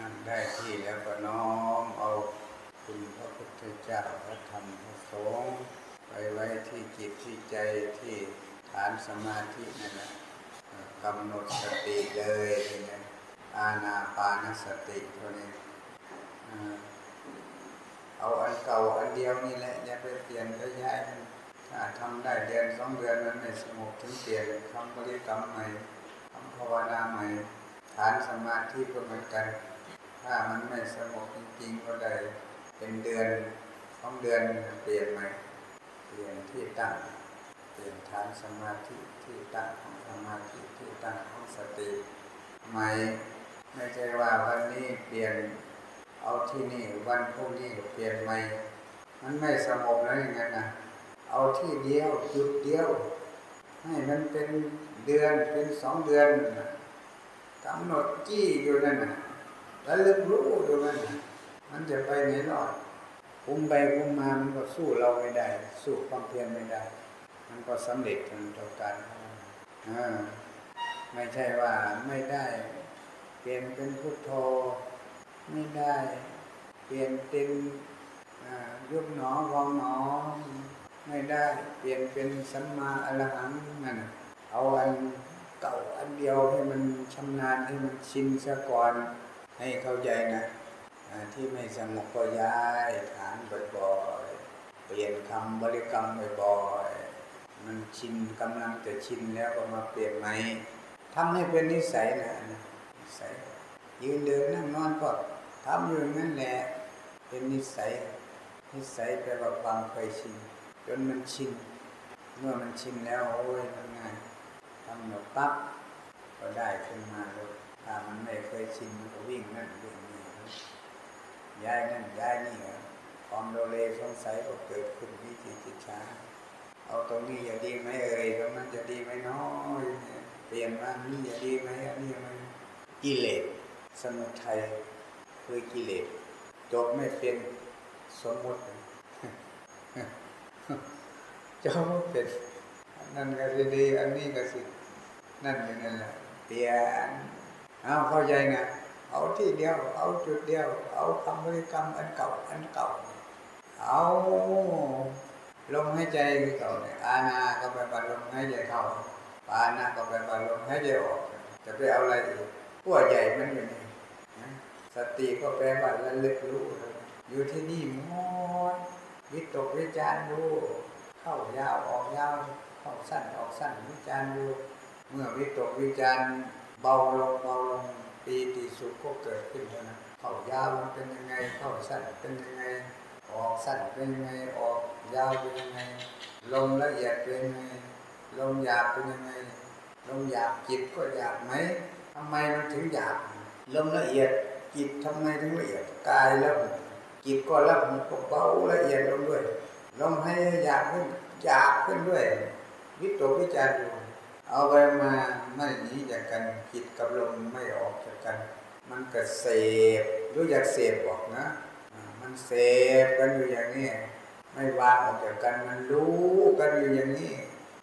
นั่งได้ที่แล้วก็น้อมเอาคุณพระพุทธเจ้าพระธรรมพระสงฆ์ไปไว้ที่จิตที่ใจที่ฐานสมาธินั่นแหละกำหนดสติเลยนี้อาณาปานสติตัวนี้ เอาอันเก่าอันเดียวนี่แหละอย่าไปเปลี่ยนไปย้ายถ้าทำได้เดือนสองเดือนมันไม่สงบถึงเปลี่ยนคำบริกรรมใหม่คำภาวนาใหม่ฐานสมาธิก็เหมือนกัน ถ้ามันไม่สงบจริงๆก็ได้เป็นเดือนสองเดือนเปลี่ยนใหม่เปลี่ยนที่ตั้งเปลี่ยนฐานสมาธิที่ตั้งของสมาธิที่ตั้งของสติใหม่ไม่ใช่ว่าวันนี้เปลี่ยนเอาที่นี่วันพรุ่งนี้เปลี่ยนใหม่ มันไม่สงบแล้วอย่างนั้นนะเอาที่เดียวจุดเดียว ให้มันเป็นเดือนเป็นสองเดือนกำหนดจี้อยู่นั่นนะ แล้วลึกรู้อยู่นั่นมันจะไปไหนรอดคุมไปคุมมามันก็สู้เราไม่ได้ สู้ความเพียรไม่ได้ มันก็สำเร็จทางต่อการอ่าไม่ใช่ว่าไม่ได้เปลี่ยนเป็นพุทโธไม่ได้เปลี่ยนเป็นยุบหนอวองหนอ ไม่ได้เปลี่ยนเป็นสัมมาอรหังนั่นเอาอันเก่าอันเดียวให้มันชำนาญให้มันชินซะก่อน ให้เข้าใจนะที่ไม่สงบก็ย้ายฐานบ่อยๆเปลี่ยนคำบริกรรมบ่อยๆมันชินกำลังจะชินแล้วก็มาเปลี่ยนใหม่ทำให้เป็นนิสัยนะนิสัยยืนเดินนั่งนอนก็ทำอยู่างนั้นแหละเป็นนิสัย นิสัยแปลว่าความเคยชินจนมันชิน เมื่อมันชินแล้วโอ้ยทำงานทำหมดปั๊บก็ได้ขึ้นมาเลย ถ้ามันไม่เคยชินมันก็วิ่งนั่นวิ่งนี่ย้ายนั่นย้ายนี่ความโลเลสงสัยก็เกิดขึ้นวิจิตช้าเอาตรงนี้อย่าดีไหมเอ่ยตรงนั้นจะดีไหมน้อยเปลี่ยนมานี่อย่าดีไหมอันนี้มันกิเลสสมุทัยคือกิเลสจบไม่เป็นสมมติเจ้าเป็นนนั่นก็สิดี อันนี้ก็สินั่นอย่างนั้นแหละเปลี่ยน เอาเข้าใจนะเอาที่เดียว เอาจุดเดียว เอาคำบริกรรมอันเก่าอันเก่า เอาลมหายใจเก่าเนี่ยอาณาก็ไปบาลมหายใจเข้าปานาก็ไปบาลมหายใจออก จะไปเอาอะไรอีกขั้วใหญ่มันอยู่นี่สติก็แปลว่าระลึกรู้ อยู่ที่นี่หมดวิตกวิจารรู้ เข้ายาวออกยาวเข้าสั้นออกสั้นวิจารณ์ดูเมื่อวิตกวิจารณ์ เบาลงเบาลงปีติสุขก็เกิดขึ้นเท่านั้นเข้ายาวมันเป็นยังไงเข้าสั้นเป็นยังไง ออกสั้นเป็นยังไงออกยาวเป็นยังไงลงละเอียดเป็นยังไงลงหยาบเป็นยังไงลงหยาบจิตก็หยาบไหมทำไมมันถึงหยาบลงละเอียดจิตทำไมถึงละเอียดกายแล้วจิตก็รับมันก็เบาละเอียดลงด้วยลมให้หยาบขึ้นหยาบขึ้นด้วยวิตกวิจารณ์ เอาไปมาไม่หนีจากกันจิตกับลมไม่ออกจากกัน มันก็เสพรู้อยากเสพบอกนะ มันเสพกันอยู่อย่างนี้ ไม่วางออกจากกันมันรู้กันอยู่อย่างนี้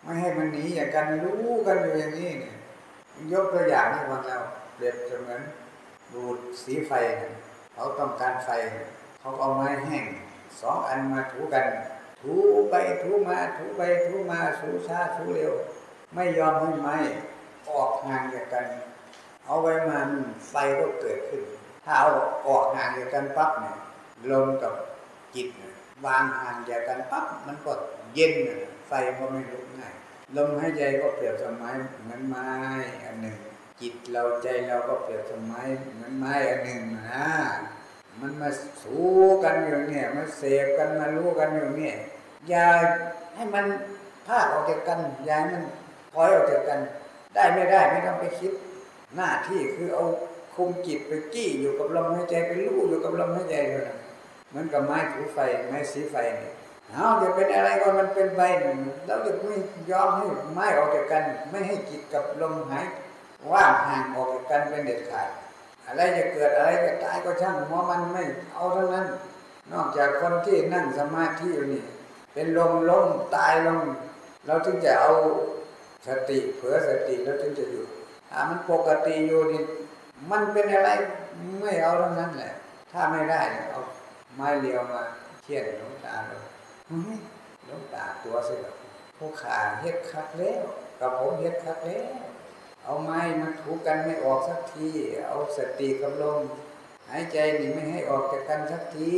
ไม่ให้มันหนีจากกันรู้กันอยู่อย่างนี้เนี่ยยกตัวอย่างให้ฟังเราเปรียบเสมือนดูดสีไฟเขาต้องการไฟ เขาเอาไม้แห้งสองอันมาถูกัน ถูไปถูมาถูไปถูมาสูช้าสูเร็ว ไม่ยอมให้ไม้ออกห่างจากกัน เอาไว้มาไฟก็เกิดขึ้น ถ้าเอาออกห่างจากกันปั๊บเนี่ยลมกับจิตเนี่ยวางห่างจากกันปั๊บมันก็เย็นไฟก็ไม่ลุกง่ายลมหายใจก็เปรียบสมัยเหมือนไม้อันหนึ่ง จิตเราใจเราก็เปรียบสมัยเหมือนไม้อันหนึ่งนะมันมาสู้กันอยู่เนี่ยมาเสพกันมารู้กันอยู่เนี่ยอย่าให้มันพาดออกจากกันอย่าให้มัน อยออกจากกัน ได้ไม่ได้ไม่ต้องไปคิด หน้าที่คือเอาคุมจิตไปจี้อยู่กับลมหายใจไปรู้อยู่กับลมหายใจเท่านั้นเหมือนกับไม้ถูไฟไม้สีไฟเนี่ยเอาจะเป็นอะไรก็มันเป็นไปเราจะไม่ยอมให้ไม้ออกจากกัน ไม่ให้จิตกับลมหายว่างห่างออกจากกันเป็นเด็ดขาดอะไรจะเกิดอะไรจะตายก็ช่างหัวมันไม่เอาทั้งนั้น นอกจากคนที่นั่งสมาธิอยู่นี่ เป็นลมล้มตายลงเราถึงจะเอา สติเผื่อสติเราถึงจะอยู่ถ้ามันปกติอยู่นี่มันเป็นอะไรไม่เอาทั้งนั้นแหละ ถ้าไม่ได้เอาไม้เลียวมาเขี่ยนหลวงตาเลยหลวงตาตัวสิแบบผู้ขาเฮ็ดคักแล้วกับผมเฮ็ดคักแล้วเอาไม้มาถูกันไม่ออกสักที เอาสติกำลมหายใจนี่ไม่ให้ออกจากกันสักที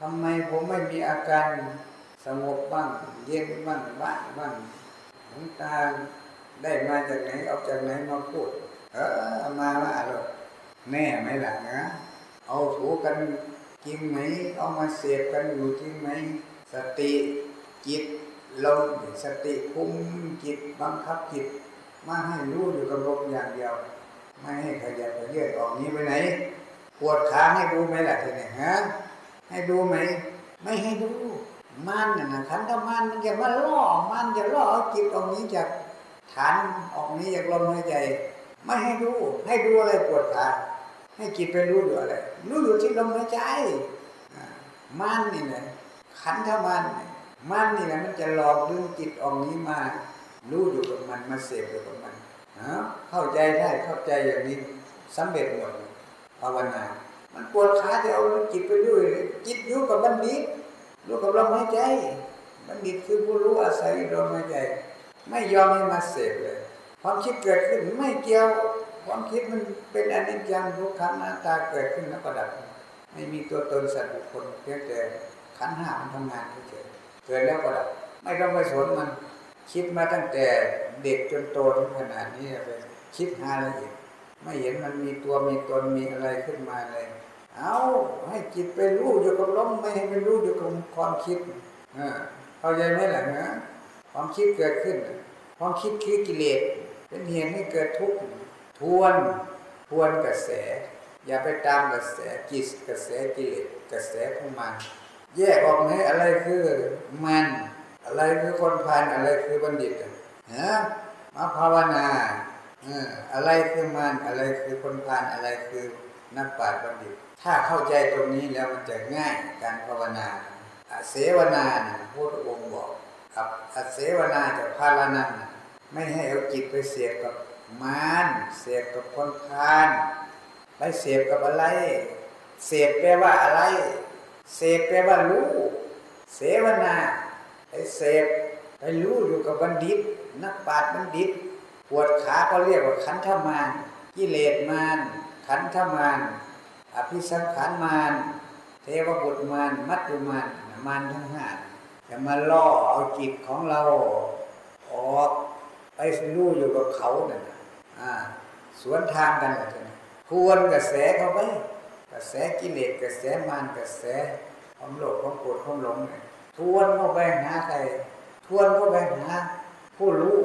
ทำไมผมไม่มีอาการสงบบ้าง เย็นบ้างบ้างบ้างหลวง ตาได้มาจากไหนเอาจากไหนมาพูด เออมาว่าหรอกแน่ไหมล่ะนะเอาถูกันจริงไหม เอามาเสพกันอยู่จริงไหม สติจิตลมสติคุมจิตบังคับจิตมาให้รู้อยู่กับลมอย่างเดียว ไม่ให้ขยับขยื่นออกนี้ไปไหน ปวดขาให้ดูไหมล่ะทีนี้ฮะให้ดูไหม ไม่ให้ดู มันน่ะนะขันธมันมันจะมาล่อมันจะล่อเอาจิตออกนี้จากฐานออกนี้จากลมหายใจ ไม่ให้ดูให้ดูอะไรปวดขาให้จิตไปรู้อยู่อะไรรู้อยู่ที่ลมหายใจมันนี่แหละขันธมันมันนี่แหละมันจะหลอกดึงจิตออกนี้มา รู้อยู่กับมันมาเสพอยู่กับมันเข้าใจได้เข้าใจอย่างนี้สำเร็จหมดภาวนา มันปวดขาจะเอาจิตไปด้วยจิตอยู่กับบัณฑิ ตรู้กับลมหายใจบัณฑิตคือผู้รู้อาศัยลมหายใจ ไม่ยอมให้มาเสพเลย ความคิดเกิดขึ้นไม่เกี่ยว ความคิดมันเป็นอนิจจังทุกขังหน้าตาเกิดขึ้นแล้วก็ดับ ไม่มีตัวตนสัตว์บุคคลเพียงแต่ขันห้ามันทำงานเฉยเกิดแล้วก็ดับ ไม่ต้องไปสนมัน คิดมาตั้งแต่เด็กจนโตถึงขนาดนี้ไปคิดหาอะไรอีกไม่เห็นมันมีตัวมีตนมีอะไรขึ้นมาเลย เอาให้จิตไปรู้อยู่กับลมไม่ให้ไปรู้อยู่กับความคิดเข้าใจไหมล่ะนะความคิดเกิดขึ้น ความคิดคือกิเลสเป็นเหตุให้เกิดทุกข์ทวนทวนกระแส อย่าไปตามกระแสจิตกระแสกิเลสกระแสของมันแยกออกไหมอะไรคือมัน อะไรคือคนพานอะไรคือบัณฑิตฮะมาภาวนาอะไรคือมันอะไรคือคนพานอะไรคือนักปราชญ์บัณฑิต ถ้าเข้าใจตรงนี้แล้วมันจะง่ายการภาวนาเสวนาพระองค์บอกกับอเสวนาจะพาลนันไม่ให้เอาจิตไปเสียบกับมารเสียบกับคนพานไปเสียบกับอะไร เสียบแปลว่าอะไร เสพแปลว่ารู้เสวนาไปเสพไปรู้อยู่กับบัณฑิต นักปราชญ์บัณฑิตปวดขาก็เรียกว่าขันธมารกิเลสมารขันธมาร อภิสังขารมารเทวบุตรมารมัตตุมารมารทั้งห้าจะมาล่อเอาจิตของเราออกไปรู้อยู่กับเขาเนี่ยสวนทางกันเลยทวนกระแสเขาไปกระแสกิเลสกระแสมารกระแสความโลภความโกรธความหลงเนี่ยทวนเข้าไปหาใครทวนเข้าไปหาผู้รู้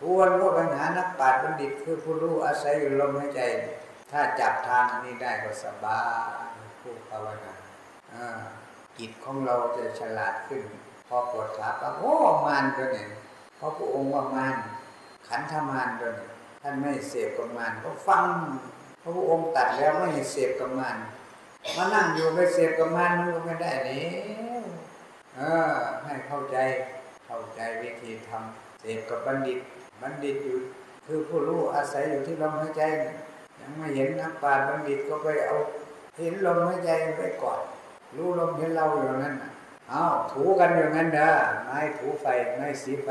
ทวนเข้าไปหานักปราชญ์บัณฑิตคือผู้รู้อาศัยอยู่ลมหายใจ ถ้าจับทางนี้ได้ก็สบายผู้ภาวนาจิตของเราจะฉลาดขึ้น พอปวดขาปั๊บโอ้มานตัวเนี่ยเพราะพระองค์ว่ามานขันธมานตัวเนี่ยท่านไม่เสพกับมานก็ฟังพระพุทธองค์ตัดแล้วไม่เสพกับมานมานั่งอยู่ไปเสพกับมานมันก็ไม่ได้นี่เออให้เข้าใจเข้าใจวิธีทำเสพกับบัณฑิต บัณฑิตอยู่คือผู้รู้อาศัยอยู่ที่ลมหายใจ ยังไม่เห็นนักปราชญ์บัณฑิตก็ไปเอา เห็นลมหายใจไปก่อน รู้ลมเห็นเราอยู่นั้นเอาวถูกันอย่างนั้นเด้อไม้ถูไฟไม้สีไฟ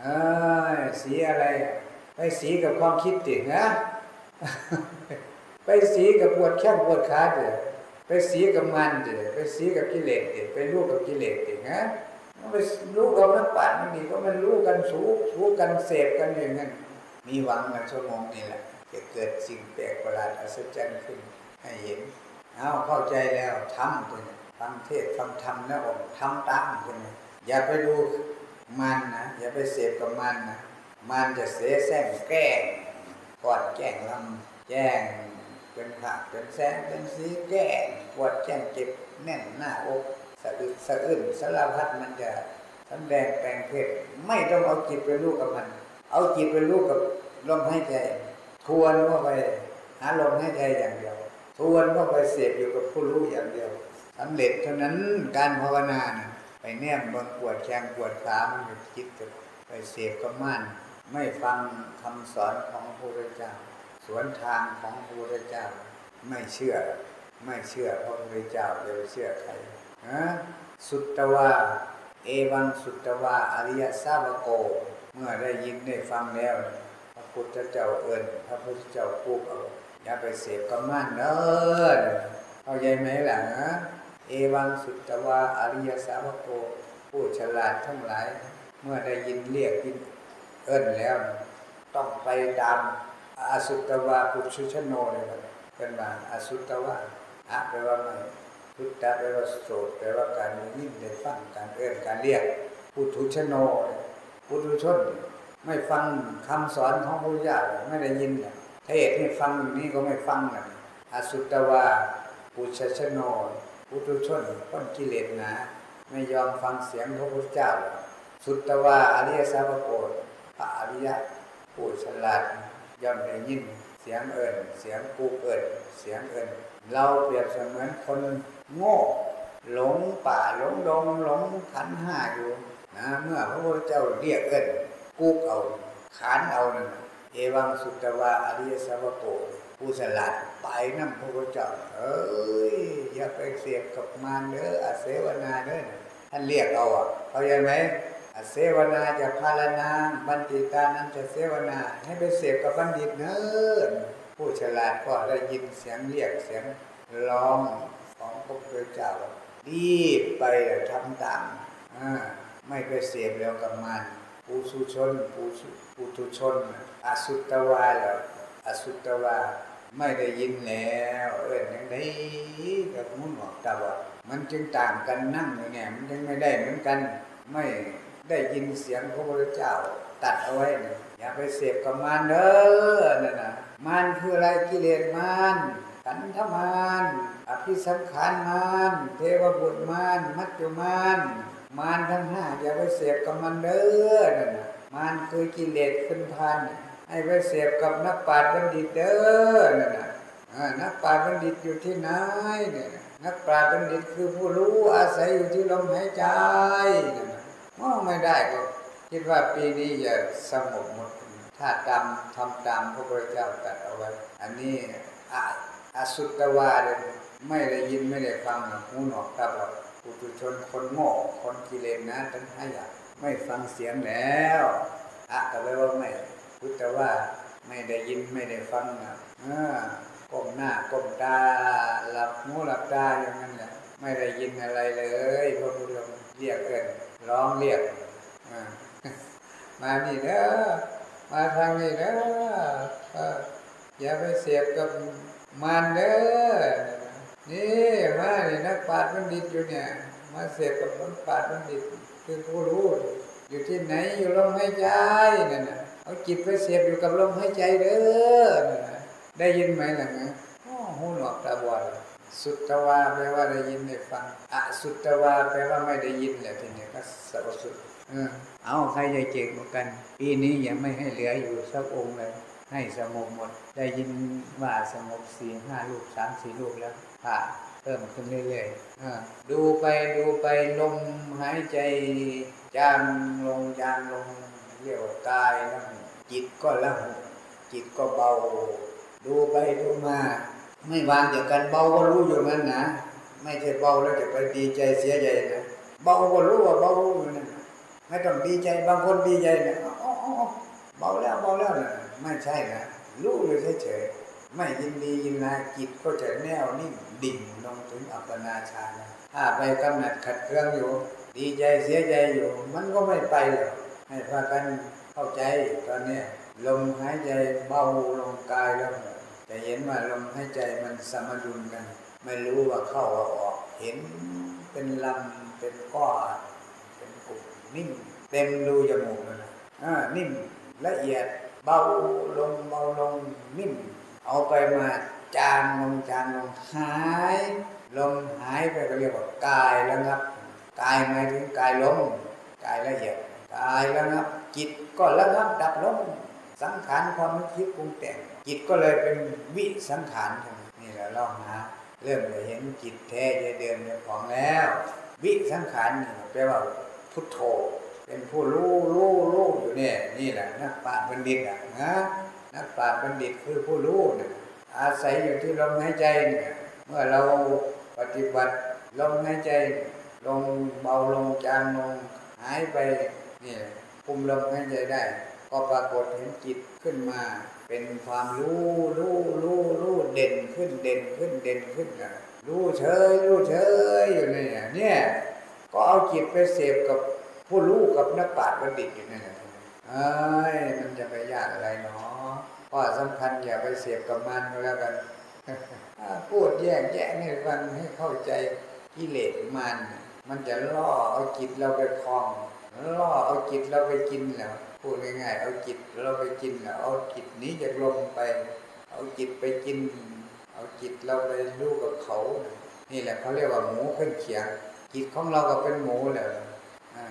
เออสีอะไร ไปสีกับความคิดติดนะไปสีกับปวดแข้งปวดขาเด้อไปสีกับมันเด้อไปสีกับกิเลสเด้อไปรู้กับกิเลสเด้อนะไปรู้กับนักปัญญานี่ก็มันรู้กันสูสูกันเสพกันอย่างนั้นมีหวังกันชั่วโมงนี้แหละ จะเกิดสิ่งแปลกประหลาดอัศจรรย์ขึ้นให้เห็นเอาเข้าใจแล้วทำตัวนี้ฟังเทศฟังธรรมแล้วออกทำตามตัวนี้อย่าไปดูมันนะอย่าไปเสพกับมันนะมันจะเสแสร้งแกล้งกอดแก้งลำแจ้งเป็นผักเป็นแสงเป็นสีแก้งปวดแจ้งเจ็บแน่นหน้าอกสะอึกสะอื้นสารพัดมันจะสำแดงแปลงเพศไม่ต้องเอาจิตไปรู้กับมัน เอาจิตไปรู้กับลมหายใจ ทวนเข้าไปหาลมใหายใจอย่างเดียว ทวนเข้าไปเสพอยู่กับผู้รู้อย่างเดียวสำเร็จเท่านั้นการภาวนานะไปแนมบนปวดแขงปวดขามันคิดจะไปเสพกับมันไม่ฟังคำสอนของพระพุทธเจ้า สวนทางของพระพุทธเจ้า ไม่เชื่อ ไม่เชื่อพระพุทธเจ้าจะไปเชื่อใครฮะสุตตวาเอวังสุตตวาอริยสาวโก เมื่อได้ยินได้ฟังแล้ว พุทธเจ้าเอิญพระพุทธเจ้าพูดเอาอย่าไปเสพกับมันเด้อเขาใจไหมล่ะฮะเอวังสุตตวาอริยสาวโกผู้ฉลาดทั้งหลาย เมื่อได้ยินเรียกยินเอิญแล้ว ต้องไปตามอสุตวาปุชุชโนเลยมันเป็นว่าอสุตวาอะแปลว่าไม่พุทธะแปลว่าโสดแปลว่าการยินได้ฟังการเอิญการเรียกปุถุชโนปุถุชน ไม่ฟังคำสอนของพระพุทธเจ้าไม่ได้ยินเทศให้ฟังอย่างนี้ก็ไม่ฟังนะอสุตวาปุชชโนปุถุชนต้นกิเลสนาไม่ยอมฟังเสียงพระพุทธเจ้า สุตตวาอริยสาวกโกพระอริยะผู้ฉลาดย่อมได้ยินเสียงเอิญเสียงกูเอิญเสียงเอิญเราเปรียบเสมือนคนโง่หลงป่าหลงดงหลงขันห้าอยู่นะเมื่อพระพุทธเจ้าเรียกเอิญ กูเอาขานเอานั่นเอวังสุตตวาอริยสาวโกผู้ฉลาดไปนั่พระเจ้าเอ้ยอย่าไปเสียบกับมารเด้ออาเสวนาเด้อท่านเรียกเอาอะเข้าใจไหมอาเสวนาจะพาลนาบัณฑิตานั้นจะเสวนาให้ไปเสียบกับบัณฑิตเน้อผู้ฉลาดก็ได้ยินเสียงเรียกเสียงร้องของพระพุทธเจ้ารีบไปทำตามอ่าไม่ไปเสียบแล้วกับมัน ปูสุชนปูสุปูทุชน อสุตวาแล้วอสุตวา ไม่ได้ยินแล้วเอ็นยังไงกับมุนหอกตาว่ามันจึงต่างกันนั่งอยู่เนี่ยมันยังไม่ได้เหมือนกัน ไม่ได้ยินเสียงพระพุทธเจ้า ตัดเอาไว้นะอย่าไปเสพกับมารเด้อนั่นนะมารคืออะไรกิเลสมารขันธมารอภิสังขารมารเทวบุตรมารมัจจุมาร มารทั้งห้าอย่าไปเสพกับมันเด้อนั่นนะมารคือกิเลสขึ้นพันให้ไปเสพกับนักปราชญ์บัณฑิตเด้อนั่นนะนักปราชญ์บัณฑิตอยู่ที่ไหนเนี่ยนักปราชญ์บัณฑิตคือผู้รู้อาศัยอยู่ที่ลมหายใจนั่นนะมองไม่ได้ก็คิดว่าปีนี้อย่าสงบหมดถ้าตามทำตามพระพุทธเจ้าตรัสเอาไว้ อันนี้ออสุตวาเลยไม่ได้ยินไม่ได้ฟังหูหนวกตาบอด ปุถุชนคนโง่คนกิเลสนะทั้งห้าอย่างไม่ฟังเสียงแล้วอะก็แปลว่าไม่พุทธว่าไม่ได้ยินไม่ได้ฟังนะก้มหน้าก้มตาหลับหูหลับตาอย่างนั้นแหละไม่ได้ยินอะไรเลยพระพุทธองค์เรียกเกินร้องเรียกมานี่เด้อมาทางนี้เด้ออย่าไปเสียบกับมารเด้อ นี่มานี่นักปราชญ์บัณฑิตอยู่เนี่ย มาเสียบกับนักปราชญ์บัณฑิต คือผู้รู้อยู่ที่ไหนอยู่ลมหายใจนั่นนะเอาจิตไปเสียบอยู่กับลมหายใจเด้อนั่นนะได้ยินไหมล่ะนะอ๋อหูหนวกตาบอดสุตวาแปลว่าได้ยินได้ฟังอะสุตวาแปลว่าไม่ได้ยินแหละทีนี้ก็สับสุดเออเอาใครจะเก่งกว่ากัน ปีนี้ยังไม่ให้เหลืออยู่สักองค์เลยให้สงบหมด ได้ยินว่าสงบสี่ห้าลูกสามสี่ลูกแล้ว ผ่าเพิ่มขึ้นเรื่อยๆดูไปดูไปลมหายใจจางลงจางลงเรียกว่ากายแล้วจิตก็ละหุจิตก็เบา ดูไปดูมา ไม่วางจากกันเบาก็รู้อยู่นั้นนะไม่ใช่เบาแล้วจะไปดีใจเสียใจนะเบาก็รู้ว่าเบาอยู่นั่นไม่ต้องดีใจบางคนดีใจนะอ๋อเบาแล้วเบาแล้วนะไม่ใช่นะรู้อยู่เฉยๆ ไม่ยินดียินร้าจิตก็จะแน่วนิ่งดิ่งลงถึงอัปปนาฌาถ้าไปกำหนัดขัดเครื่องอยู่ ดีใจเสียใจอยู่ มันก็ไม่ไปหรอกให้พากันเข้าใจตอนนี้ลมหายใจเบาลงกายแล้วจะเห็นว่าลมหายใจมันสมดุลกัน ไม่รู้ว่าเข้าว่าออก เห็นเป็นลำเป็นก้อนเป็นกลุ่มนิ่มเต็มรูจมูกเลยนะอ่านิ่มละเอียดเบาลงเบาลงนิ่ม เอาไปมาจางลงจางลงหายลมหายไปก็เรียกว่ากายแล้วครับกายหมายถึงกายลมกายละเอียดกายแล้วครับจิตก็ระงับดับลงสังขารความคิดปรุงแต่งจิตก็เลยเป็นวิสังขารนี่แหละเราหาเริ่มจะเห็นจิตแท้จะเดินเป็นของแล้ว วิสังขารนี่แปลว่าพุทโธ เป็นผู้รู้รู้รู้อยู่เนี่ยนี่แหละนักปราชญ์บัณฑิตอะนะ นักปราชญ์บัณฑิตคือผู้รู้เนี่ยอาศัยอยู่ที่ลมหายใจเนี่ยเมื่อเราปฏิบัติลมหายใจ ลงเบาลงจางลงหายไปนี่คุมลมหายใจได้ ก็ปรากฏเห็นจิตขึ้นมา เป็นความรู้รู้รู้รู้เด่นขึ้นเด่นขึ้นเด่นขึ้นนะรู้เฉยรู้เฉยอยู่เนี่ยเนี่ยก็เอาจิตไปเสพกับผู้รู้กับนักปราชญ์บัณฑิตอยู่นั่นะเอ้ยมันจะไปยากอะไรเนาะ ข้อสำคัญอย่าไปเสพกับมันก็แล้วกันพูดแยกแยะให้ฟังให้เข้าใจกิเลสมัน มันจะล่อเอาจิตเราไปคลองล่อเอาจิตเราไปกินแล้วพูดง่ายๆเอาจิตเราไปกินแล้วเอาจิตนี้จากลมไป เอาจิตไปกิน เอาจิตเราไปรู้กับเขา นี่แหละเขาเรียกว่าหมูขึ้นเขียงจิตของเราก็เป็นหมูแหละอ่า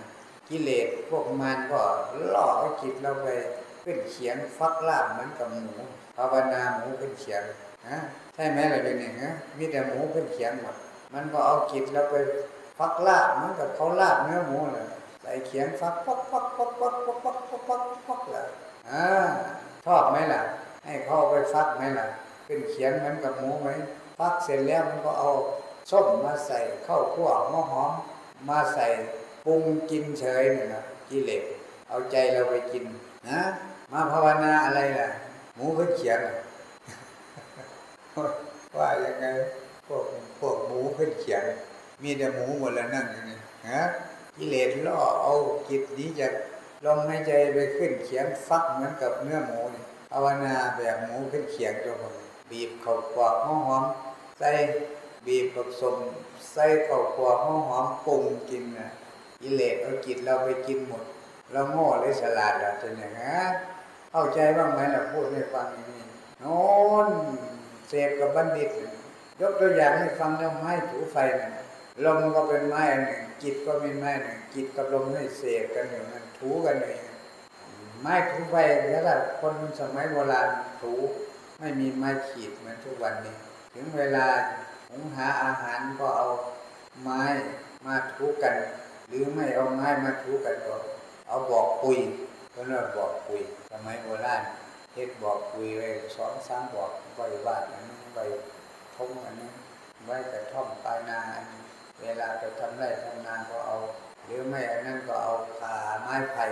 กิเลสพวกมันก็ล่อเอาจิตเราไป ขึ้นเขียงฟักลาบเหมือนกับหมูภาวนาหมูขึ้นเขียงนะใช่ไหมล่ะเดี๋ยวนี้ฮะมีแต่หมูขึ้นเขียงหมดมันก็เอาจิตเราไปฟักลาบเหมือนกับเขาลาบเนื้อหมูเลยใส่เขียงฟักฟักฟักฟักฟักฟักฟักฟักฟักฟักเลยอ่าชอบไหมล่ะ ให้เขาเอาไปฟักไหมล่ะขึ้นเขียงเหมือนกับหมูไหมฟักเสร็จแล้วมันก็เอาส้มมาใส่ข้าวคั่วหอมหอมมาใส่ปรุงกินเฉยนี่นะกิเลสเอาใจเราไปกินนะ มาภาวนาอะไรล่ะ หมูขึ้นเขียงว่ายังไงพวกพวกหมูขึ้นเขียงมีแต่หมูหมดแล้วนั่งอยู่นี่ฮะกิเลสล่อเอาจิตนี้จากลมหายใจไปขึ้นเขียงฟักเหมือนกับเนื้อหมูนี่ภาวนาแบบหมูขึ้นเขียงตัวผมบีบเขากวากหอมหอมใส่บีบผสมใส่เขากวากหอมหอมปรุงกินนะกิเลสเอาจิตเราไปกินหมด เราโง่หรือฉลาดล่ะจะอย่างฮะ เข้าใจบ้างไหมล่ะพูดให้ฟังอย่างนี้น้นเสพกับบัณฑิต ยกตัวอย่างให้ฟังแล้วไม้ถูไฟนะลมก็เป็นไม้หนึ่งจิตก็เป็นไม้หนึ่งจิตกับลมให้เสพกันอยู่นั่นถูกันเลยไม้ถูไฟแล้วก็คนสมัยโบราณถูไม่มีไม้ขีดเหมือนทุกวันนี้ ถึงเวลาหุงหาอาหารก็เอาไม้มาถูกัน หรือไม่เอาไม้มาถูกันก็เอาบอกปุยก็เรียกบอกปุย มัยโบราณเฮ็ดบอกปุยไว้สองสามบอกไว้วาดอันนี้ไว้ทงอันนี้ไว้กระท่อมปลายนาอันนี้เวลาจะทำไร่ทำนาก็เอา หรือไม่อันนั้นก็เอาขาไม้ไผ่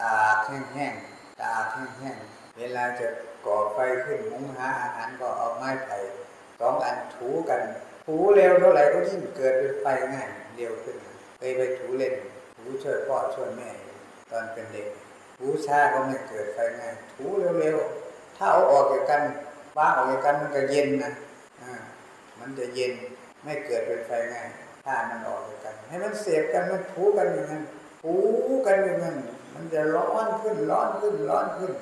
ตาแห้งๆตาแห้งๆเวลาจะก่อไฟขึ้นมุงหาอาหารก็เอาไม้ไผ่สองอันถูกันถูเร็วเท่าไหร่ก็ยิ่งเกิดเป็นไฟง่ายเร็วขึ้นเคยไปถูเล่นถูช่วยพ่อช่วยแม่ ตอนเป็นเด็ก ถูช้าก็ไม่เกิดไฟง่ายถูเร็วๆถ้าเอาออกจากกันบ้างออกจากกันมันก็เย็นนะอ่ามันจะเย็นไม่เกิดเป็นไฟง่ายถ้ามันออกจากกัน ให้มันเสพกันมันถูกันอย่างนั้นถูกันอย่างนั้นมันจะร้อนขึ้นร้อนขึ้นร้อนขึ้น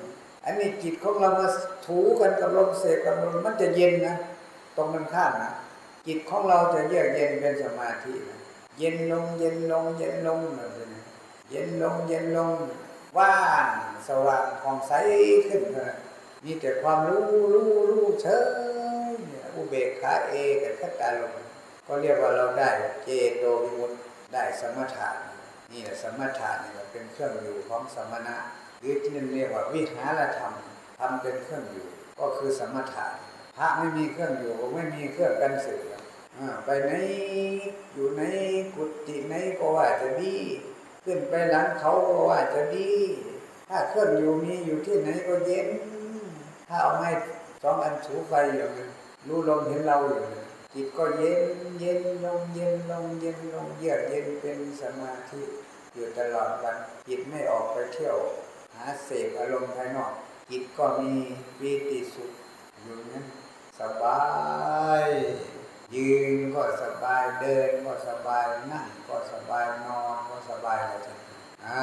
อันนี้จิตของเรามาถูกันกับลมเสพกับลมมันจะเย็นนะตรงมันข้ามนะจิตของเราจะเยือกเย็นเป็นสมาธินะเย็นลงเย็นลงเย็นลงนะเย็นลงเย็นลง ว่างสว่างผ่องใสขึ้นนะมีแต่ความรู้รู้รู้เฉยอุเบกขาเอกับขัตตาลมก็เรียกว่าเราได้เจโตวิมุตได้สมถะนี่แหละสมถะนี่เป็นเครื่องอยู่ของสมณะ หรือที่นั่นเรียกว่าวิหารธรรมทำเป็นเครื่องอยู่ ก็คือสมถะพระไม่มีเครื่องอยู่ไม่มีเครื่องกันสึกไปไหนอยู่ไหนกุฏิไหนก็ว่าจะดี ขึ้นไปหลังเขาก็ว่าจะดี ถ้าเครื่องอยู่มีอยู่ที่ไหนก็เย็น ถ้าเอาไม้สองอันถูไฟอยู่รู้ลมเห็นเราอยู่จิตก็เย็นเย็นลงเย็นลงเย็นลงเยือกเย็นเป็นสมาธิอยู่ตลอดวันจิตไม่ออกไปเที่ยว หาเสพอารมณ์ภายนอก จิตก็มีปีติสุขอยู่นั้นสบาย ยืนก็สบายเดินก็สบายนั่งก็สบายนอน บายเลยจ้ะอ่า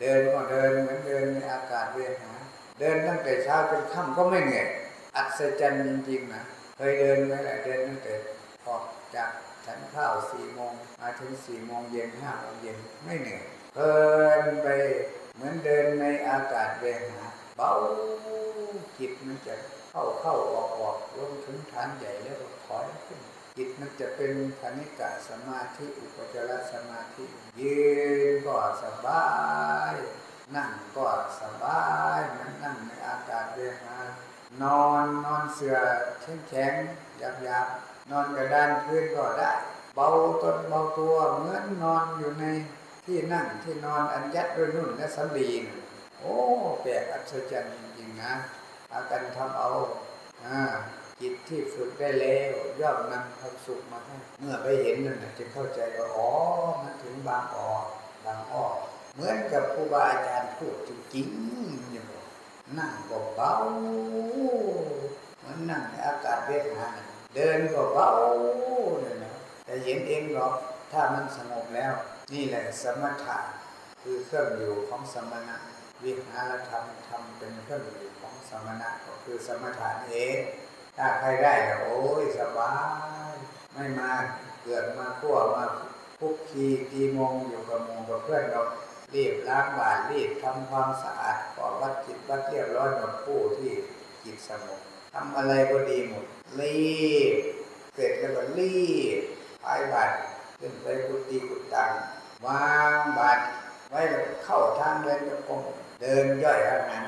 เดินก็เดินเหมือนเดินในอากาศเวียนหาเดินตั้งแต่เช้าจนค่ำก็ไม่เหนื่อยอัศจรรย์จริงๆนะเคยเดินไหมล่ะเดินตั้งแต่ออกจากฉันข้าวสี่โมงมาถึงสี่โมงเย็นห้าโมงเย็นไม่เหนื่อยเพลินไปเหมือนเดินในอากาศเวียนหาเบาจิตมันจะเข้าเข้าออกออกลงถึงฐานใหญ่แล้วก็ถอยขึ้น จิตมันจะเป็นคณิกะสมาธิอุปจารสมาธิยืนก็สบาย นั่งก็สบายมือนนั่งในอากาศเรียมานอนนอนเสือแข็งแข็งหยาบหยาบนอนกระดานพื้นก็ได้ เบาตนเบาตัวเหมือนนอนอยู่ในที่นั่งที่นอนอันยัดด้วยนุ่นและสำลีนโอ้แปลกอัศจรรย์จริงๆนะอาการทำเอาอ่า จิตที่ฝึกได้แล้วย่อมนำความสุขมาให้เมื่อไปเห็นนั่นจึงเข้าใจว่าอ๋อมันถึงบางอ่อบางอ้อเหมือนกับครูบาอาจารย์พูดจริงๆอย่างนั่งก็เบาเหมือนนั่งในอากาศเวทนาเดินก็เบาเนี่ยนะแต่เห็นเองหรอกถ้ามันสงบแล้ว นี่แหละสมถะคือเครื่องอยู่ของสมณะวิหารธรรมทำเป็นเครื่องอยู่ของสมณะก็คือสมถะเอง ถ้าใครได้ก็โอ้ยสบาย ไม่มาเกิดมาขั้วมาพุกคีตีมงอยู่กับมงกับเพื่อนเรารีบล้างบาตรรีบทำความสะอาดขอวัดจิตวัดเรียบร้อยหมดผู้ที่จิตสงบทำอะไรก็ดีหมดรีบเสร็จแล้วก็รีบพายบาตรขึ้นไปกุฏิกุตังวางบาตรไว้เข้าทางเดินจงกรมเดินย่อยอาหาร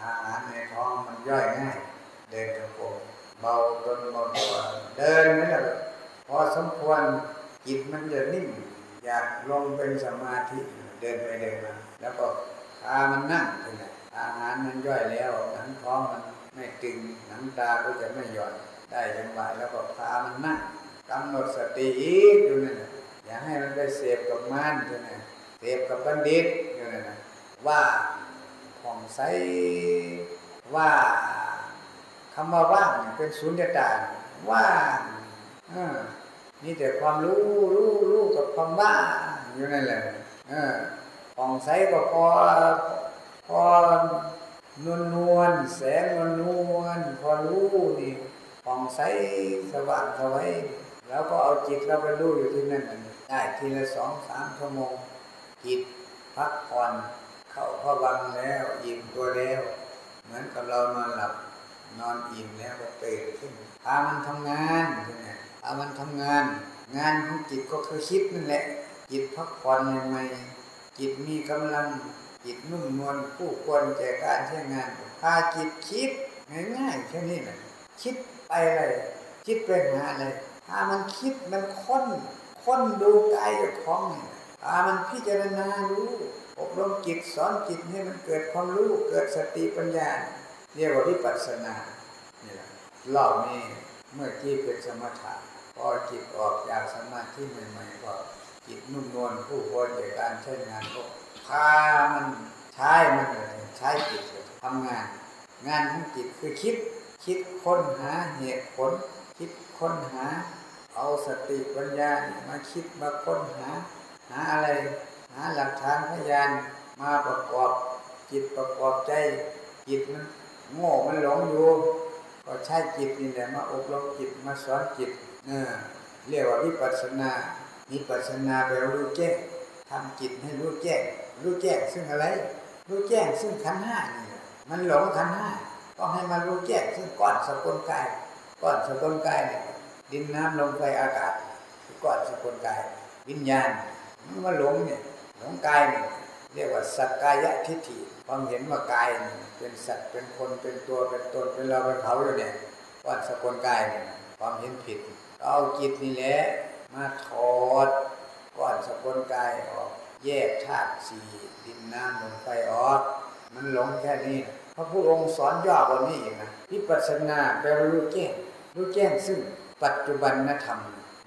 อาหารในท้องมันย่อยง่าย เดินจงกรม เบาตนเบาตัวเดินนี่แหละพอสมควรจิตมันจะนิ่งอยากลงเป็นสมาธิเดินไปเดินมาแล้วก็พามันนั่งถึงไหนอาหารมันย่อยแล้วหนังท้องมันไม่ตึงหนังตาก็จะไม่หย่อนได้จังหวะแล้วก็พามันนั่งกำหนดสติอีกอยู่นั่นน่ะอย่าให้มันไปเสพกับมันอยู่นั่นเสพกับบัณฑิตอยู่นั่นะว่าผ่องใสว่า คำว่าว่างเป็นศูนย์ตาว่างนี่แต่ความรู้รู้รู้กับความว่างอยู่นั่นแหละผ่องใสก็พอพอนวลนวลแสงนวลนวลพอรู้นี่ผ่องใสสว่างสวัยแล้วก็เอาจิตเราไปรู้อยู่ที่นั่นได้ทีละสองสามชั่วโมงจิตพักผ่อนเข้าพระวังแล้วอิ่มตัวแล้ว เหมือนกับเรานอนหลับ นอนอิ่มแล้วก็ตื่นขึ้นพามันทำงานใช่ไหมพามันทำงาน งานของจิตก็คือคิดนั่นแหละ จิตพักผ่อนใหม่ๆจิตมีกำลัง จิตนุ่มนวลผู้ควรแก่การใช้งานพาจิตคิดง่ายๆแค่นี้แหละคิดไปอะไรคิดไปหาอะไรพามันคิดมันค้นค้นดูกายของพามันพิจารณารู้อบรมจิตสอนจิตให้มันเกิดความรู้เกิดสติปัญญา เรียกว่าวิปัสสนานี่แหละรอบนี้เมื่อกี้เป็นสมถะพอจิตออกจากสมาธิใหม่ๆก็จิตนุ่มนวลผู้ควรแก่การใช้งานก็พามันใช้มันเลยใช้จิตทำงาน งานของจิตคือคิดคิดค้นหาเหตุผล คิดค้นหา เอาสติปัญญามาคิดมาค้นหา หาอะไร หาหลักฐานพยานมาประกอบ จิตประกอบใจ จิตมัน โง่มันหลงอยู่ก็ใช้จิตนี่แหละมาอบรมจิตมาสอนจิตเออเรียกว่าวิปัสสนาวิปัสสนาแปลว่ารู้แจ้งทำจิตให้รู้แจ้งรู้แจ้งซึ่งอะไร รู้แจ้งซึ่งขันห้านี่มันหลงขันห้าก็ให้มารู้แจ้งซึ่งก้อนสกุลกายก้อนสกุลกายเนี่ยดินน้ำลมไฟอากาศก้อนสกุลกาย วิญญาณมันมาหลงเนี่ยหลงกายเนี่ย เรียกว่าสักกายทิฏฐิความเห็นว่ากายเป็นสัตว์เป็นคนเป็นตัวเป็นตนเป็นเราเป็นเขาอยู่เนี่ยก้อนสกลกายเนี่ยความเห็นผิด เอาจิตนี่แหละมาถอดก้อนสกลกายออกแยกธาตุสี่ดินน้ำลมไฟออก มันหลงแค่นี้พระพุทธองค์สอนย่อกว่านี้อีกนะวิปัสสนาแปลว่ารู้แจ้งรู้แจ้งซึ่งปัจจุบันนธรรม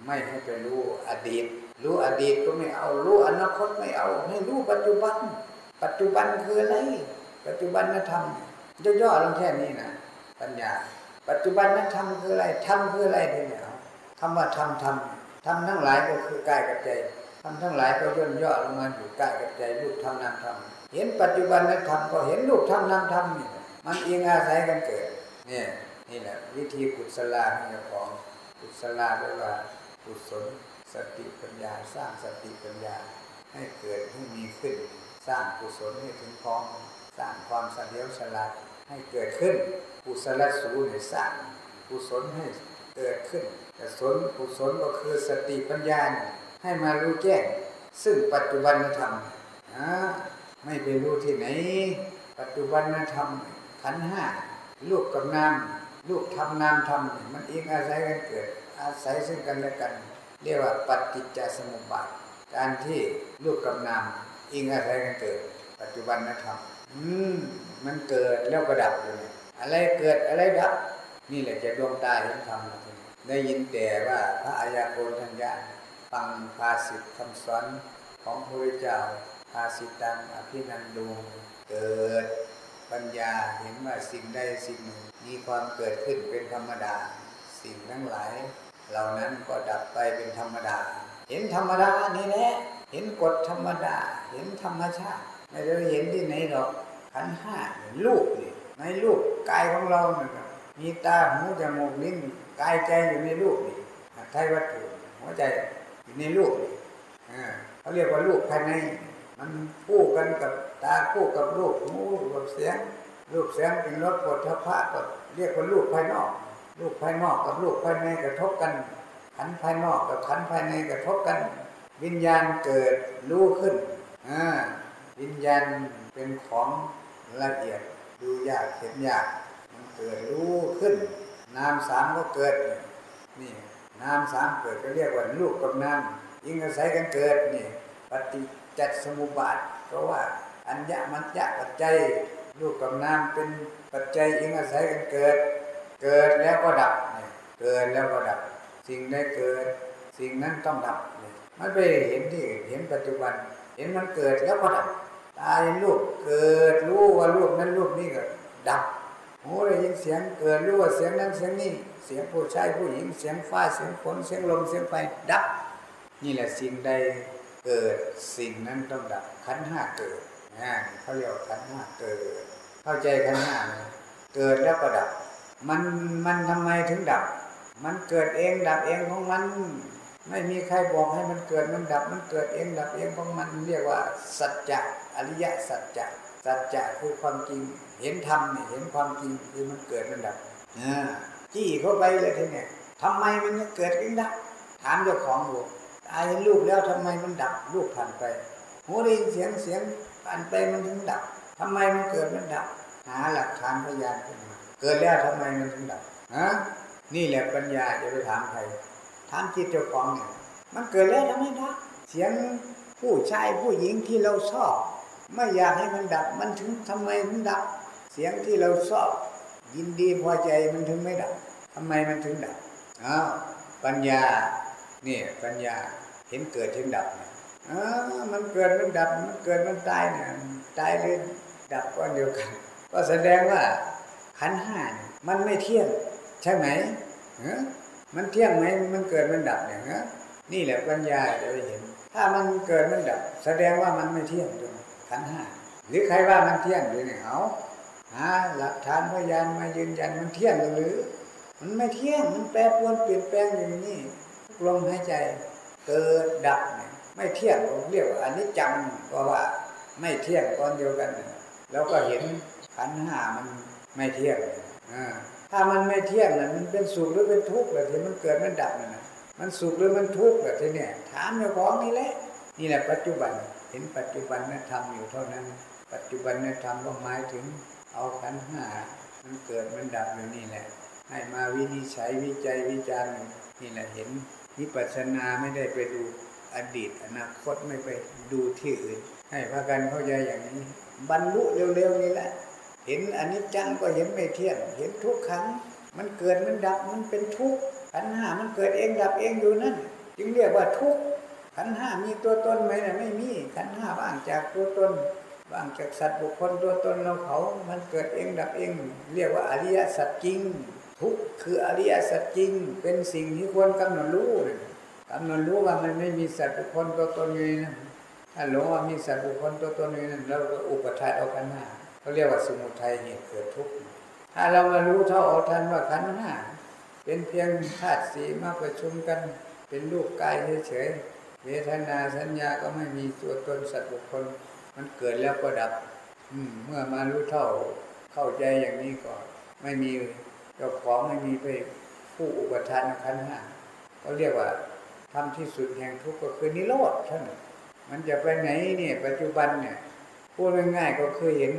ไม่ให้ไปรู้อดีต รู้อดีตก็ไม่เอา รู้อนาคตไม่เอา ให้รู้ปัจจุบัน ปัจจุบันคืออะไร ปัจจุบันนธรรมย่อๆลงแค่นี้นะปัญญา ปัจจุบันนธรรมคืออะไรธรรมคืออะไรเนี่ยคำว่าธรรมธรรมธรรมทั้งหลายก็คือกายกับใจธรรมทั้งหลายก็ย่นย่อลงมาอยู่กายกับใจรูปธรรมนามธรรมเห็นปัจจุบันนธรรมก็เห็นรูปธรรมนามธรรมนี่มันเองอาศัยกันเกิดเนี่ยนี่แหละวิธีกุศลาเนี่ยของกุศลาแปลว่ากุศล สติปัญญาสร้างสติปัญญาให้เกิดให้มีขึ้น สร้างกุศลให้ถึงพร้อมสร้างความเฉลียวฉลาดให้เกิดขึ้นกุศลสูในสร้างกุศลให้เกิดขึ้นแต่สนกุศลก็คือสติปัญญาให้มารู้แจ้งซึ่งปัจจุบันธรรมไม่ไปรู้ที่ไหน ปัจจุบันนธรรมขันห้าลูกกับนามลูกทำนามทำมันเองอาศัยกันเกิด อาศัยซึ่งกันและกัน เรียกว่าปฏิจจสมุปบาท การที่ลูกกับนามอิงอาศัยกันเกิด ปัจจุบันนธรรมอืม มันเกิดแล้วก็ดับเลยอะไรเกิดอะไรดับ นี่แหละจะดวงตาเห็นธรรมได้ยินแต่ว่าพระอายาโกณทัญญาฟังภาสิทธคำสอนของพระเจ้าภาสิตังอภินันดูเกิดปัญญาเห็นว่าสิ่งใดสิ่งหนึ่งมีความเกิดขึ้นเป็นธรรมดา สิ่งทั้งหลาย เหล่านั้นก็ดับไปเป็นธรรมดา เห็นธรรมดานี่แหละเห็นกฎธรรมดา เห็นธรรมชาติ ไม่ได้เห็นที่ไหนหรอกขันห้าลูกนี่ในลูกกายของเราเนี่ยมีตาหูจมูกลิ้นกายใจอยู่ในลูกนี่ไทยวัตถุหัวใจอยู่ในลูกนี่เขาเรียกว่าลูกภายใน มันคู่กันกับตาคู่กับลูกหูกับเสียงลูกเสียงเป็นรสปวดทพะก็เรียกว่าลูกภายนอก ลูกภายนอกกับลูกภายในกระทบกัน ขันภายนอกกับขันภายในกระทบกัน วิญญาณเกิดรู้ขึ้นอ่าวิญญาณเป็นของละเอียดดูยากเห็นยาก มันเกิดรู้ขึ้น นามสามก็เกิด นี่นามสามเกิดก็เรียกว่าลูกกับนามยิ่งอาศัยกันเกิดนี่ปฏิจัดสมุปบาทเพราะว่าอัญญมัญญะปัจจัยลูกกับนามเป็นปัจจัยยิ่งอาศัยกันเกิด เกิดแล้วก็ดับเนี่ยเกิดแล้วก็ดับ สิ่งได้เกิด สิ่งนั้นต้องดับเนี่ยมันไปเห็นที่เห็นปัจจุบัน เห็นมันเกิดแล้วก็ดับตาเห็นรูปเกิดรู้ว่ารูปนั้นรูปนี้ก็ดับหูได้ยินเสียงเกิดรู้ว่าเสียงนั้นเสียงนี้ เสียงผู้ชายผู้หญิงเสียงฟ้าเสียงฝนเสียงลมเสียงไฟดับ นี่แหละสิ่งใดเกิดสิ่งนั้นต้องดับขันห้าเกิดนะเขาเรียกขันห้าเกิด เข้าใจขันห้าเกิดแล้วก็ดับ มันมันทำไมถึงดับ มันเกิดเองดับเองของมัน ไม่มีใครบอกให้มันเกิดมันดับ มันเกิดเองดับเองของมันเรียกว่า สัจจะอริยสัจจะสัจจะคือความจริง เห็นธรรมเนี่ยเห็นความจริงคือมันเกิดมันดับจี้เข้าไปเลยทีเนี่ยทำไมมันเกิดเองดับ ถามเจ้าของดูตายลูกแล้วทำไมมันดับลูกผ่านไปหูได้ยินเสียงเสียงผ่านไปมันถึงดับทำไมมันเกิดมันดับ หาหลักฐานพยานขึ้น เกิดแล้วทำไมมันถึงดับฮะนี่แหละปัญญาจะไปถามใครถามจิตเจ้าของเนี่ยมันเกิดแล้วทำไมดับเสียงผู้ชายผู้หญิงที่เราชอบ ไม่อยากให้มันดับ มันถึงทำไมมันดับ เสียงที่เราชอบ ยินดีพอใจมันถึงไม่ดับทำไมมันถึงดับอ้าวปัญญาเนี่ยปัญญาเห็นเกิดเห็นดับเนี่ยอ๋อมันเกิดมันดับมันเกิดมันตายเนี่ยตายเลยดับก็เดียวกัน ก็แสดงว่า ขันห้ามันไม่เที่ยงใช่ไหมมันเที่ยงไหมมันเกิดมันดับอย่างนี้นี่แหละปัญญาจะไปเห็น ถ้ามันเกิดมันดับ แสดงว่ามันไม่เที่ยงตรงขันห้าหรือใครว่ามันเที่ยงหรือเนี่ยเอาหาหลักฐานพยานมายืนยันมันเที่ยงหรือ มันไม่เที่ยงมันแปรปรวนเปลี่ยนแปลงอย่างนี้ลมหายใจเกิดดับเนี่ยไม่เที่ยงเราเรียกว่าอันนี้จังเพราะว่าไม่เที่ยงตอนเดียวกัน แล้วก็เห็นขันห้ามัน ไม่เที่ยงถ้ามันไม่เที่ยงนะมันเป็นสุขหรือเป็นทุกข์แบบที่มันเกิดมันดับนะมันสุขหรือมันทุกข์แบบที่เนี่ยถามเจ้าของนี่แหละนี่แหละปัจจุบันเห็นปัจจุบันนั่นทำอยู่เท่านั้น ปัจจุบันนั่นทำก็หมายถึงเอาขันห้ามันเกิดมันดับอยู่นี่แหละ ให้มาวินิจฉัยวิจัยวิจารณ์นี่แหละเห็นวิปัสสนาไม่ได้ไปดูอดีตอนาคตไม่ไปดูที่อื่น ให้พากันเข้าใจอย่างนี้ บรรลุเร็วๆนี่แหละ เห็นอนิจจังก็เห็นไม่เที่ยง เห็นทุกขัง มันเกิดมันดับมันเป็นทุกข์ขันห้ามันเกิดเองดับเองอยู่นั่น จึงเรียกว่าทุกข์ขันห้ามีตัวตนไหมนะไม่มีขันห้าว่างจากตัวตนว่างจากสัตว์บุคคลตัวตนเราเขา มันเกิดเองดับเอง เรียกว่าอริยสัจจริง ทุกข์คืออริยสัจจริง เป็นสิ่งที่ควรกำหนดรู้กำหนดรู้ว่ามันไม่มีสัตว์บุคคลตัวตนอยู่นั่นถ้าหลงว่ามีสัตว์บุคคลตัวตนอยู่นั่นเราก็อุปทานเอาขันห้า เขาเรียกว่าสมุทัยเหตุเกิดทุกข์ ถ้าเรามารู้เท่าเอาทันว่าขันห้าเป็นเพียงธาตุสีมาประชุมกัน เป็นรูปกายเฉยๆ เวทนาสัญญาก็ไม่มีตัวตนสัตว์บุคคล มันเกิดแล้วก็ดับเมื่อมารู้เท่าเข้าใจอย่างนี้ก่อนไม่มีเจ้าของไม่มีไปผู้อุปทานขันห้าเขาเรียกว่าทำที่สุดแห่งทุกข์ก็คือนิโรธท่านมันจะไปไหนเนี่ยปัจจุบันเนี่ยพูดง่ายๆก็คือเห็น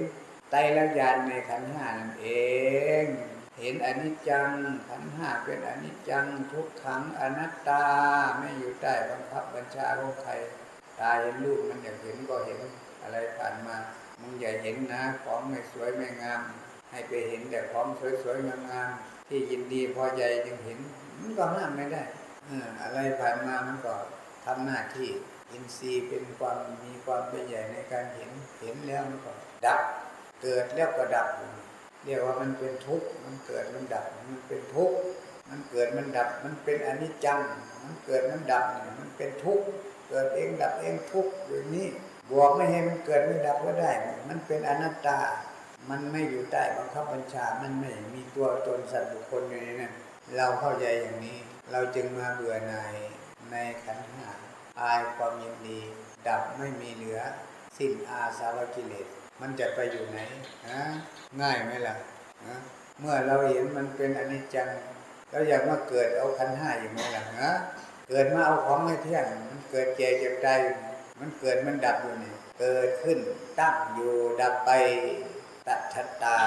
ตรลักษณ์ญาณในขันห้านั่นเอง เห็นอนิจจังขันห้าเป็นอนิจจังทุกขังอนัตตาไม่อยู่ใต้บังคับบัญชาของใครตาเห็นรูปมันอยากเห็นก็เห็นอะไรผ่านมามึงอย่าเห็นนะของไม่สวยไม่งาม ให้ไปเห็นแต่ของสวยๆงามๆที่ยินดีพอใจจึงเห็นมันก็ห้ามไม่ได้อออะไรผ่านมามันก็ทำหน้าที่อินทรีย์เป็นความมีความเป็นใหญ่ในการเห็นเห็นแล้วมันก็ดับ เกิดแล้วก็ดับ เรียกว่ามันเป็นทุกข์มันเกิดมันดับ มันเป็นทุกข์มันเกิดมันดับ มันเป็นอนิจจัง มันเกิดมันดับมันเป็นทุกข์เกิดเองดับเองทุกข์อย่างนี้บวกไม่ให้มันเกิดไม่ดับก็ได้ มันเป็นอนัตตา มันไม่อยู่ใต้บังคับบัญชา มันไม่มีตัวตนสัตว์บุคคลอยู่ในนั้นเราเข้าใจอย่างนี้ เราจึงมาเบื่อหน่ายในขันหาอายความยินดี ดับไม่มีเหลือ สิ้นอาสาวกิเลส มันจะไปอยู่ไหนฮะง่ายไหมล่ะฮะเมื่อเราเห็นมันเป็นอนิจจังเราอยากมาเกิดเอาขันห้าอยู่ไหมล่ะฮะเกิดมาเอาของไม่เที่ยงมันเกิดแก่เจ็บตายอยู่นี่มันเกิดมันดับอยู่นี่เกิดขึ้นตั้งอยู่ดับไปตัทธตา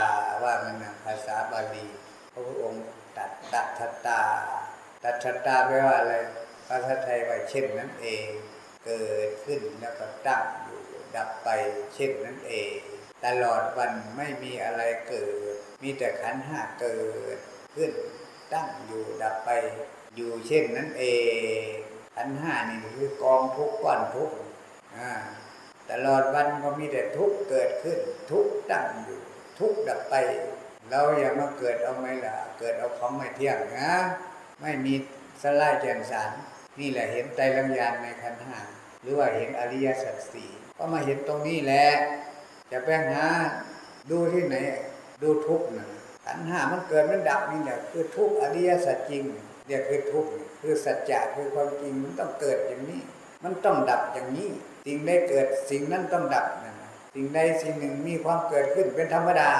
ว่ามันนะภาษาบาลีพระพุทธองค์ตัดตัทธตา ตัทธตาแปลว่าอะไรภาษาไทยว่าเช่นนั้นเอง เกิดขึ้นแล้วก็ตั้ง ดับไปเช่นนั้นเอง ตลอดวันไม่มีอะไรเกิด มีแต่ขันห้าเกิด ขึ้นตั้งอยู่ดับไป อยู่เช่นนั้นเอง ขันห้านี่คือกองทุกข์ก้อนทุกข์อ่าตลอดวันก็มีแต่ทุกข์เกิดขึ้น ทุกข์ตั้งอยู่ ทุกข์ดับไป เราอย่ามาเกิดเอาไหมล่ะ เกิดเอาของไม่เที่ยงนะ ไม่มีสลายแจ่มสารนี่แหละเห็นไตรลักษณ์ญาณในขันห้า หรือว่าเห็นอริยสัจสี่ก็มาเห็นตรงนี้แหละจะไปหาดูที่ไหน ดูทุกข์นะขันห้ามันเกิดมันดับนี่แหละคือทุกข์อริยสัจจริงเรียกคือทุกข์คือสัจจะคือความจริงมันต้องเกิดอย่างนี้ มันต้องดับอย่างนี้ สิ่งใดเกิดสิ่งนั้นต้องดับนะสิ่งใดสิ่งหนึ่งมีความเกิดขึ้นเป็นธรรมดา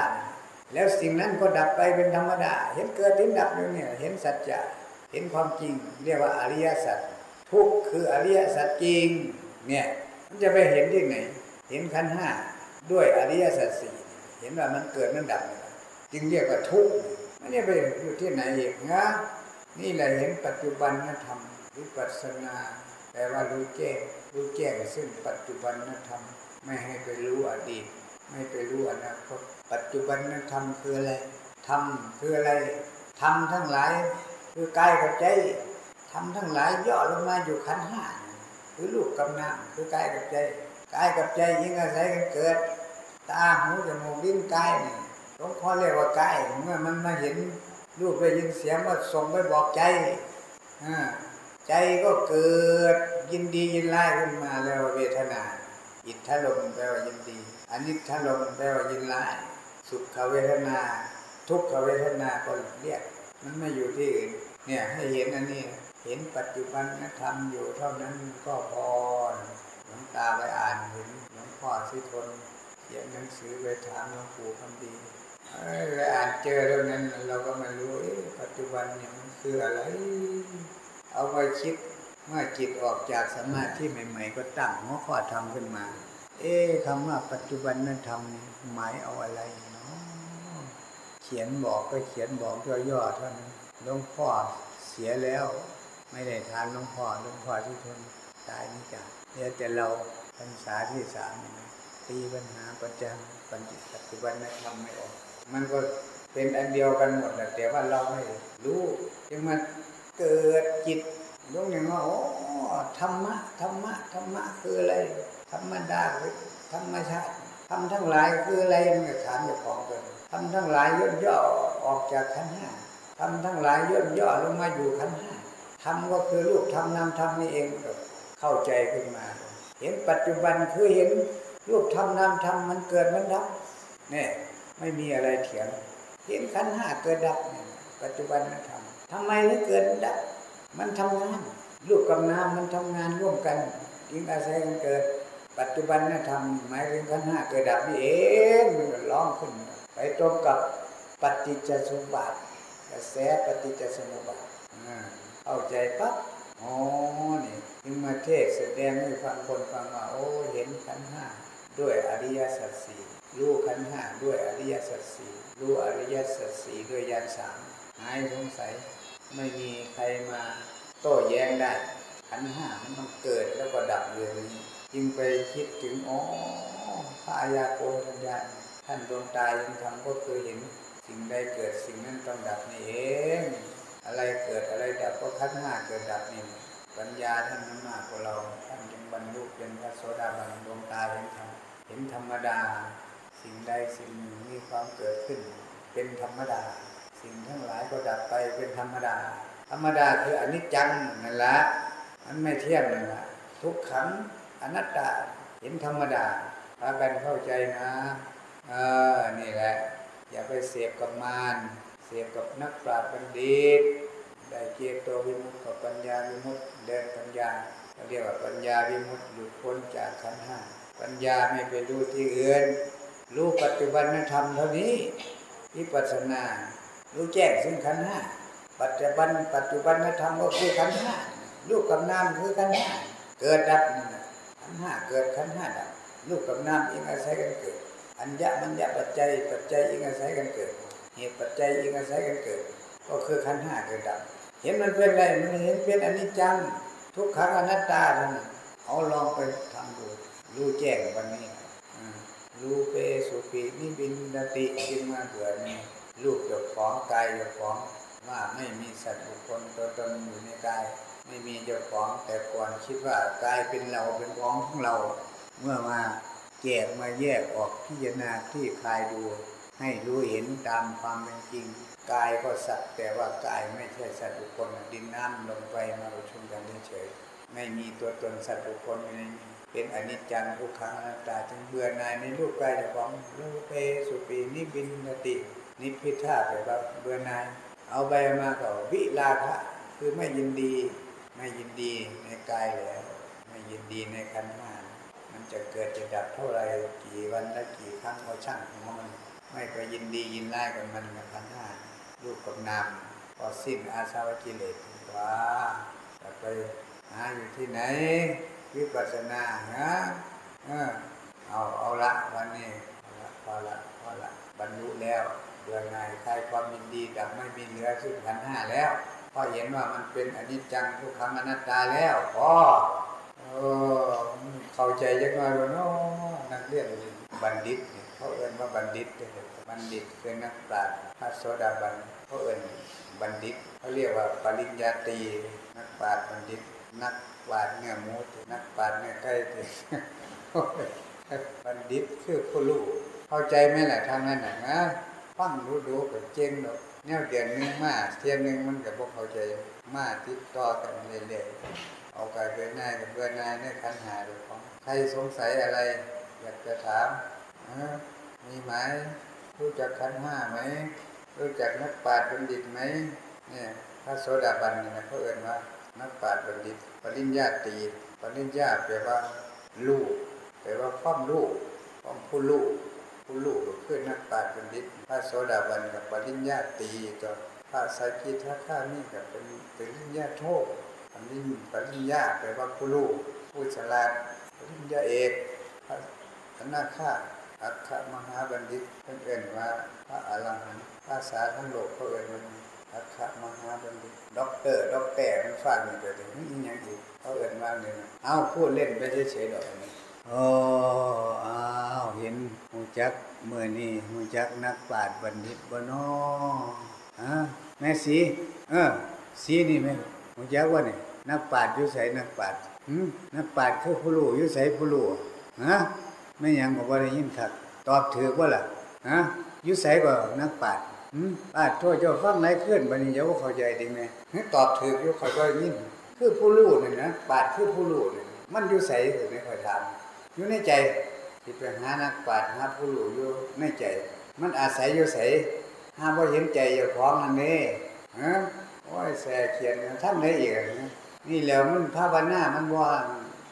แล้วสิ่งนั้นก็ดับไปเป็นธรรมดา เห็นเกิดเห็นดับอยู่เนี่ยเห็นสัจจะเห็นความจริง เรียกว่าอริยสัจ ทุกคืออริยสัจจริงเนี่ยมันจะไปเห็นที่ไหน เห็นขันห้าด้วยอริยสัจสี่เห็นว่ามันเกิดมันดับจึงเรียกว่าทุกข์ไม่ได้ไปอยู่ที่ไหนอีกนะนี่แหละเห็นปัจจุบันธรรมวิปัสสนาแปลว่ารู้แจ้งรู้แจ้งซึ่งปัจจุบันธรรมไม่ให้ไปรู้อดีต ไม่ไปรู้อนาคตปัจจุบันธรรมคืออะไรธรรมคืออะไรธรรมทั้งหลายคือกายกับใจ ธรรมทั้งหลายย่อลงมาอยู่ขันห้าคือลูกกำนามคือกายกับใจกายกับใจยิ่งอาศัยกันเกิด ตาหูจมูกลิ้นกายนี่หลวงพ่อเรียกว่ากายเมื่อมันมาเห็นรูปไปยินเสียงก็ส่งไปบอกใจอใจก็เกิดยินดียินไล่ขึ้นมาแล้วเวทนา อิทธลมแปลว่ายินดีอนิจฐลมแปลว่ายินไล่สุขเวทนา ทุกขเวทนาก็เรียก มันไม่อยู่ที่อื่นเนี่ยให้เห็นอันนี้ เห็นปัจจุบันนธรรมอยู่เท่านั้นก็พอหลวงตาไปอ่านเห็นหลวงพ่อสิทนเขียนหนังสือไปถามหลวงปู่คำดีเอ้ยไปอ่านเจอเรื่องนั้นเราก็ไม่รู้ปัจจุบันเนี่ยมันคืออะไร เอาไปคิดเมื่อจิตออกจากสมาธิใหม่ ๆ ก็ตั้งหัวข้อธรรมขึ้นมา เอ๊ะคำว่าปัจจุบันนั้นธรรมหมายเอาอะไรเนาะเขียนบอกก็เขียนบอกย่อๆเท่านั้นหลวงพ่อเสียแล้ว ไม่ได้ทานหลวงพ่อหลวงพ่อที่ทนตายนี่จ้ะเดี๋ยวแต่เราพรรษาที่สามนี่นะตีปัญหาประจำปัจจุบันนั้นทำไม่ออก มันก็เป็นอันเดียวกันหมดแหละแต่ว่าเราไม่รู้ยังมาเกิดจิตลงอย่างว่าโอ้ธรรมะธรรมะธรรมะคืออะไรธรรมดาคือธรรมชาติทำทั้งหลายคืออะไรมันก็ถามเจ้าของกันทำทั้งหลายย่นย่อออกจากขันธ์ห้าทำทั้งหลายย่นย่อลงมาอยู่ขันธ์ห้า ทำก็คือรูปทำนามทำนี่เองก็เข้าใจขึ้นมา เห็นปัจจุบันคือเห็นรูปทำนามทำมันเกิดมันดับเนี่ยไม่มีอะไรเถียง เห็นขันห้าเกิดดับเนี่ยปัจจุบันมันทำทำไมถึงเกิดดับ มันทำงานรูปกับนามมันทำงานร่วมกันยิ่งอาศัยกันเกิด ปัจจุบันนะทำหมายถึงขันห้าเกิดดับนี่เองมันร้องขึ้น ไปตรงกับปฏิจจสมบัติกระแสปฏิจจสมุปบาทอ่า เข้าใจปั๊บอ๋อนี่จึงมาเทศแสดงให้ฟังคนฟังว่าโอ้เห็นขันห้าด้วยอริยสัจสี่รู้ขันห้าด้วยอริยสัจสี่รู้อริยสัจสี่ด้วยญาณสามหายสงสัย ไม่มีใครมาโต้แย้งได้ขันห้ามันต้องเกิดแล้วก็ดับเรื่องนี้จึงไปคิดถึงอ๋อพระอายาโกณทัญญาท่านดวงตายังทำก็เคยเห็น สิ่งใดเกิดสิ่งนั้นต้องดับนี่เอง อะไรเกิดอะไรดับก็ขันห้าเกิดดับนี่ปัญญาท่านนั้นมากกว่าเราท่านยังบรรลุเป็นพระโสดาบันดวงตาเห็นธรรมเห็นธรรมดา สิ่งใดสิ่งหนึ่งมีความเกิดขึ้น เป็นธรรมดา สิ่งทั้งหลายก็ดับไปเป็นธรรมดา ธรรมดาคืออนิจจังนั่นแหละมันไม่เที่ยงนั่นละทุกขังอนัตตาเห็นธรรมดาพากันเข้าใจนะเออนี่แหละ อย่าไปเสพกับมาร เสพกับนักปราชญ์บัณฑิตได้เกียรตัววิมุตติกับปัญญาวิมุตติเดินปัญญาเขาเรียกว่าปัญญาวิมุตติหลุดพ้นจากขันห้าปัญญาไม่ไปรู้ที่อื่นรู้ปัจจุบันธรรมเท่านี้วิปัสสนา รู้แจ้งซึ่งขันห้าปัจจุบัน ปัจจุบันธรรมก็คือขันห้ารูปกับนามคือขันห้าเกิดดับคันน่ะขันห้าเกิดขันห้าดับรูปกับนามเองอาศัยกันเกิด อัญญะมัญญะปัจจัยปัจจัยเองอาศัยกันเกิด เหตุปัจจัยเองอาศัยกันเกิด ก็คือขันห้าเกิดดับ เห็นมันเป็นอะไรมันเห็นเป็นอนิจจัง ทุกขังอนัตตาท่านเอาลองไปทำดูรู้แจ้งวันนี้รู้เปสุปีนิบินดติจึงมาเกิดนี่รูปเจ้าของกายเจ้าของว่าไม่มีสัตว์บุคคลตัวตนอยู่ในกาย ไม่มีเจ้าของแต่ก่อนคิดว่ากายเป็นเราเป็นของของเรา เมื่อมาแยกมาแยกออกพิจารณาที่คลายดู ให้รู้เห็นตามความเป็นจริง กายก็สัตว์แต่ว่ากายไม่ใช่สัตว์บุคคลดินน้ำลมไฟมาประชุมกันเฉยไม่มีตัวตนสัตว์บุคคลอยู่ในนี้เป็นอนิจจังทุกขังอนัตตาจึงเบื่อหน่ายในรูปกายจ้าของรูปเปสุปีนิบินติ นิพพิทาแปลว่าเบื่อหน่าย เอาไปมาก็วิลาภะคือไม่ยินดี ไม่ยินดีในกายแล้วไม่ยินดีในขันธ์ห้ามันจะเกิดจะดับเท่าไหรกี่วันและกี่ครั้งก็ช่างของมัน ไม่ไปยินดียินไล่กับมันกับขันธ์ห้ารูปกับนามก็สิ้นอาสาวะกิเลสว่าจะไปหาอยู่ที่ไหน วิปัสสนาฮะเออเอาเอาละวันนี้เอาละพอละพอละบรรลุแล้วเบื่อหน่ายคลายความยินดีดับไม่มีเหลือซึ่งขันธ์ห้าแล้วพราะเห็นว่ามันเป็นอนิจจังทุกขังอนัตตาแล้วพอเออเข้าใจยังไงวะเนาะนักเรียนบัณฑิต เนี่ยเขาเอ่นว่าบัณฑิตเลยบัณฑิตคือนักปราชญ์พระโสดาบันเขาเอ่นบัณฑิตเขาเรียกว่าปริญญาตรีนักปราชญ์บัณฑิต นักปราชญ์เนื้อมูนักปราชญ์เนื้อไก่บัณฑิตคือผู้รู้เข้าใจไหมล่ะทางนั้นนะฟังรู้ดูกับเจงดอกแนวเดือนหนึ่งมาเทียงหนึ่งมันกับพวกเข้าใจมาติดต่อกันเรื่อยๆเอากายเบื่อหน้ายกับเบื่อหน้ายในขันหาดูของใครสงสัยอะไร อยากจะถาม มีไหมรู้จักขันห้าไหมรู้จักนักปราชญ์บัณฑิตไหมเนี่ยพระโสดาบันเนี่ยเขาเอ่นว่านักปราชญ์บัณฑิต ปริญญาตีปริญญาแปลว่าลูกแปลว่าความลูกของผู้ลูกผู้ลูกก็คือนักปราชญ์บัณฑิต พระโสดาบันกับปริญญาตีกับพระสากิทาข้านี่กับเป็นปริญญาโทปริญปริญญาแปลว่าผู้ลูกผู้ฉลาดปริญญาเอกพระอนาคา อัคคมหาบัณฑิตเพิ่นเอ่นว่าพระอรหันต์ภาษาทั้งโลกเขาเอ่นว่าอัคคมหาบัณฑิตด็อกเตอร์ด็อกแต้มันฟังอยู่แต่ถึงนี่ยังอีกเขาเอิ่นว่าเลยนะเอาพูดเล่นไปเฉยๆดอกนี้โอ้อ้าวเห็นหูจักเมื่อนี่หูจักนักปราชญ์บัณฑิตบ่น้อฮะแม่สีเออสีนี่แม่หูจักว่าเนี่ยนักปราชญ์อยู่ไสนักปราชญ์หืมนักปราชญ์คือผู้รู้อยู่ไสผู้รู้ฮะ ไม่ยังบอก็บ่ได้ยินคักตอบถูกบ่าล่ะฮะยู่ไสก็นักปาชญ์อืมป้าโทษเจ้าฟังไหนขึ้นบันนี้เจ้าเข้าใจดีไหมตอบถูกอยู่คอยก็ยินคือผู้รู้นี่นะปาดคือผู้รู้นี่มันยู่ใสถึงไม่ค่อยถามอยู่ในใจที่ไปหานักปาดหาผู้รู้อยู่ในใจ มันอาศัยยู่ใสหาว่าเห็นใจเจ้าของนั่นเองฮะโอ้ยแสเขียนท่านได้อีกอะนี่แล้วมันภาวนามันว่า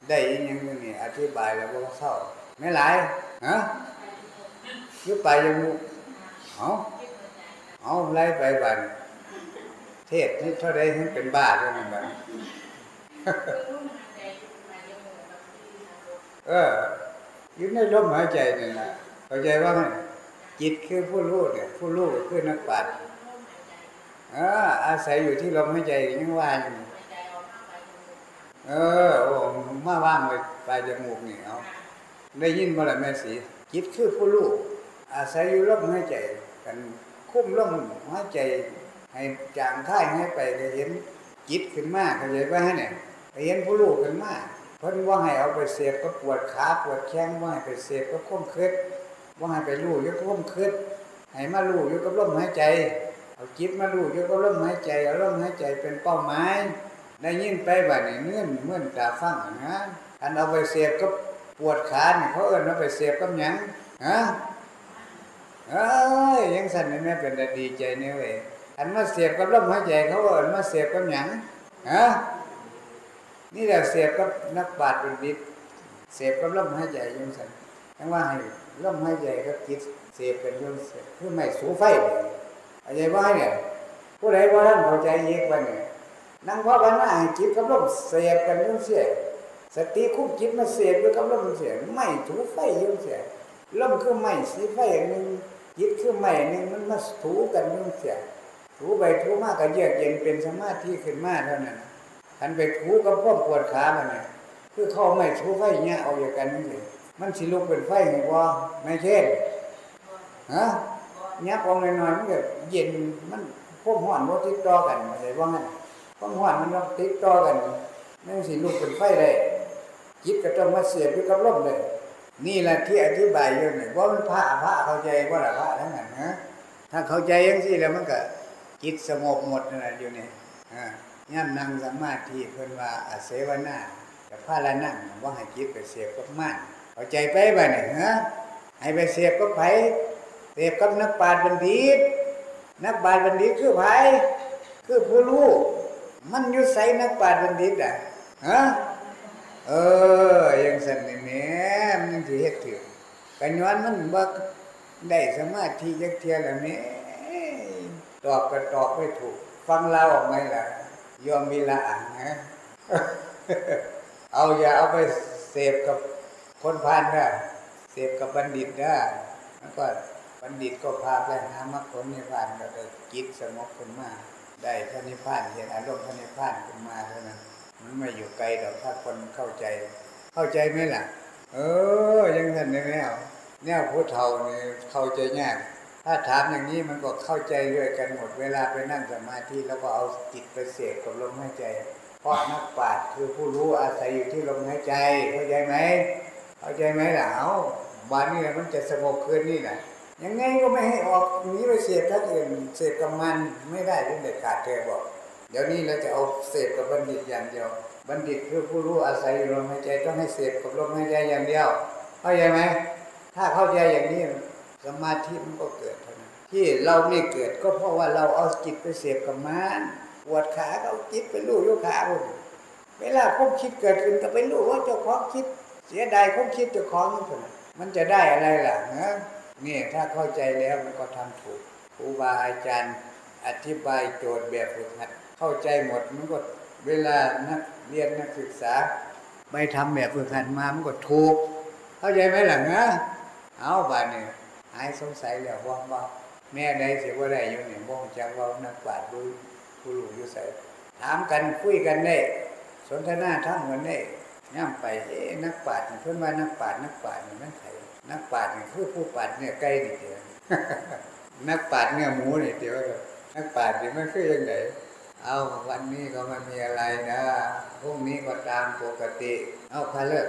ได้อยังนึงนี่อธิบายแล้วว่าเข้า ไม่หลายฮะยุบไปยังมุเอาเอาไล่ไปบันเทศนี่เท่าไรถึงเป็นบ้าเท่านั้นบันเออยู่ในลมหายใจนี่แหละเข้าใจว่าไงจิตคือผู้รู้เนี่ยผู้รู้คือนักปราชญ์เอออาศัยอยู่ที่ลมหายใจยังว่าอยู่เออโอ้มาว่างไปปลายจมูกนี่เอา ได้ยินบ่ล่ะแม่สีจิตคือผู้รู้อาศัยอยู่ลมหายใจกันคุ้มลมหายใจ ให้จางค่ายให้ไปก็เห็นจิตขึ้นมาเข้าใจว่าเนี่ยเห็นผู้รู้ขึ้นมาเพิ่นว่าให้เอาไปเสพก็ปวดขาปวดแข้งว่าให้ไปเสพก็ค้มคืดว่าให้ไปรู้อยู่ก็ค้มคืดให้มารู้อยู่กับลมหายใจเอาจิตมารู้อยู่กับลมหายใจเอาลมหายใจเป็นเป้าหมายได้ยินไปบัดนี้เงื่อนเมื่อนตาฟังนะอันเอาไปเสพก็ ปวดขาเนี่ยเขาเอิ้นเอาไปเสพกับหยังฮะเอ้ยยังสั่นนี่แม่เป็นแต่ดีใจเนี่ยเว้ยอันมาเสียบกับลมหายใจเขาเอินมาเสียบกับหยังฮะนี่แหละเสียบกับนักบาดเป็นดิบเสียบกับลมหายใจยังสั่นทั้งว่าให้ลมหายใจกับจิตเสียบกันอยังเสียบคือไม่สูไฟอะไรว่าเนี่ยผู้ใดว่าท่านเข้าใจเอกว่าเนี่ยนั่งว่าวันหน้าจิตกับลมเสียบกันอยังเสีย สติคุมจิตมาเสียบด้วยกับลมเสียไม่ถูไฟยังเสียลมคือไม่สีไฟหนึ่งจิตคือไม่หนึ่งมันมาถูกันอยังเสียถูไปถูมากก็เยือกเย็นเป็นสมาธิขึ้นมาเท่านั้นทันไปถูกับพวกปวดขามันเนี่ยคือเข้าไม่ถูไฟเนี่ยเอาอย่างกันนี่เลยมันสิลุกเป็นไฟไงวะไม่เช่นฮะเนี้ยพองหน่อยๆมันก็เย็นมันพวกห่อนพวกติดต่อกันอะไรว่างั้นพวกห่อนมันต้องติดต่อกันนั่นสิลุกเป็นไฟเลย จิตก็ต้องมาเสียบอยู่กับลมเลยนี่แหละที่อธิบายอยู่เนี่ยว่ามันพระพระเข้าใจว่าละพระทั้งนั้นฮะถ้าเข้าใจยังสิแล้วมันก็จิตสงบหมดนั่นแหละอยู่นี่ย่ำนั่งสมาธิเพิ่นว่าอาเสวนากับพาละนั่งว่าให้จิตไปเสียบกับม่านเข้าใจไปบ่เนี่ยฮะให้ไปเสียบกับไผเสียบกับนักปราชญ์บัณฑิต นักปราชญ์บัณฑิตคือไผคือผู้รู้มันอยู่ใส่นักปราชญ์บัณฑิตอะฮะ เออยังสั่นนี่แม่มันยังสิเฮ็ดถึงกันย้อนมันบ่ได้สมาธิจักเที่ยแล้วแม่ตอบก็ตอบไม่ถูก ฟังเราออกไหมล่ะยอมมีละอ่านนะ เอาอย่าเอาไปเสพกับคนพานนะเสพกับบัณฑิตนะแล้วก็บัณฑิตก็พาไปหามรรคผลนิพพานก็ได้จิตสงบขึ้นมา ได้พระนิพพานเห็นอารมณ์พระนิพพานขึ้นมาเท่านั้น มันไม่อยู่ไกลหรอกถ้าคนเข้าใจ เข้าใจไหมล่ะ เออ ยังท่านในแนวแนวผู้เฒ่านี่เข้าใจยากถ้าถามอย่างนี้มันก็เข้าใจด้วยกันหมดเวลาไปนั่งสมาธิแล้วก็เอาจิตไปเสกกับลมหายใจ เพราะนักปราชญ์คือผู้รู้อาศัยอยู่ที่ลมหายใจ เข้าใจไหมเข้าใจไหมล่ะเอาวันนี้มันจะสงบคืนนี่แหละยังไงก็ไม่ให้ออกนี้ไปเสพท่านอื่นเสพกับมันไม่ได้เรื่เด็ดขาดเธอบอก เดี๋ยวนี้เราจะเอาเสพกับบัณฑิตอย่างเดียว บัณฑิตคือผู้รู้อาศัยอยู่ลมหายใจต้องให้เสพกับลมหายใจอย่างเดียว เข้าใจไหมถ้าเข้าใจอย่างนี้สมาธิมันก็เกิดท,ที่เราไม่เกิดก็เพราะว่าเราเอาจิตไปเสพกับมันปวดขาก็เอาจิตไปลู่ยกขาผมเวลาความคิดเกิดขึ้นก็ไปลู่ว่าเจ้าของคิด เสียดายความคิดเจ้าของนั่นมันจะได้อะไรล่ะนะนี่ถ้าเข้าใจแล้วมันก็ทำถูกครูบาอาจารย์อธิบายโจทย์แบบฝึกหัด เข้าใจหมดมันก็เวลานักเรียนนักศึกษา ไปทำแบบฝึกหัดมามันก็ถูก เข้าใจไหมหล่ะนะเอาบ้านเนี่ยหายสงสัยแล้วว่าว่าแม่ใดเสียว่าได้อยู่เนี่ยบ่งจักว่านักปราชญ์รู้ผู้รู้อยู่ใส่ถามกันคุยกันได้สนทนาทั้งวันได้ย่ำไปเอ๊นักปราชญ์เพื่อนว่านักปราชญ์นักปราชญ์นี่มันไข่นักปราชญ์นี่คือผู้ปราชญ์เนี่ยไก่นี่เดียวนักปราชญ์เนี่ยหมูนี่เดียวนักปราชญ์นี่มันคือยังไง เอาวันนี้ก็ไม่มีอะไรนะพรุ่งนี้ก็ตามปกติ เอาพาเลิก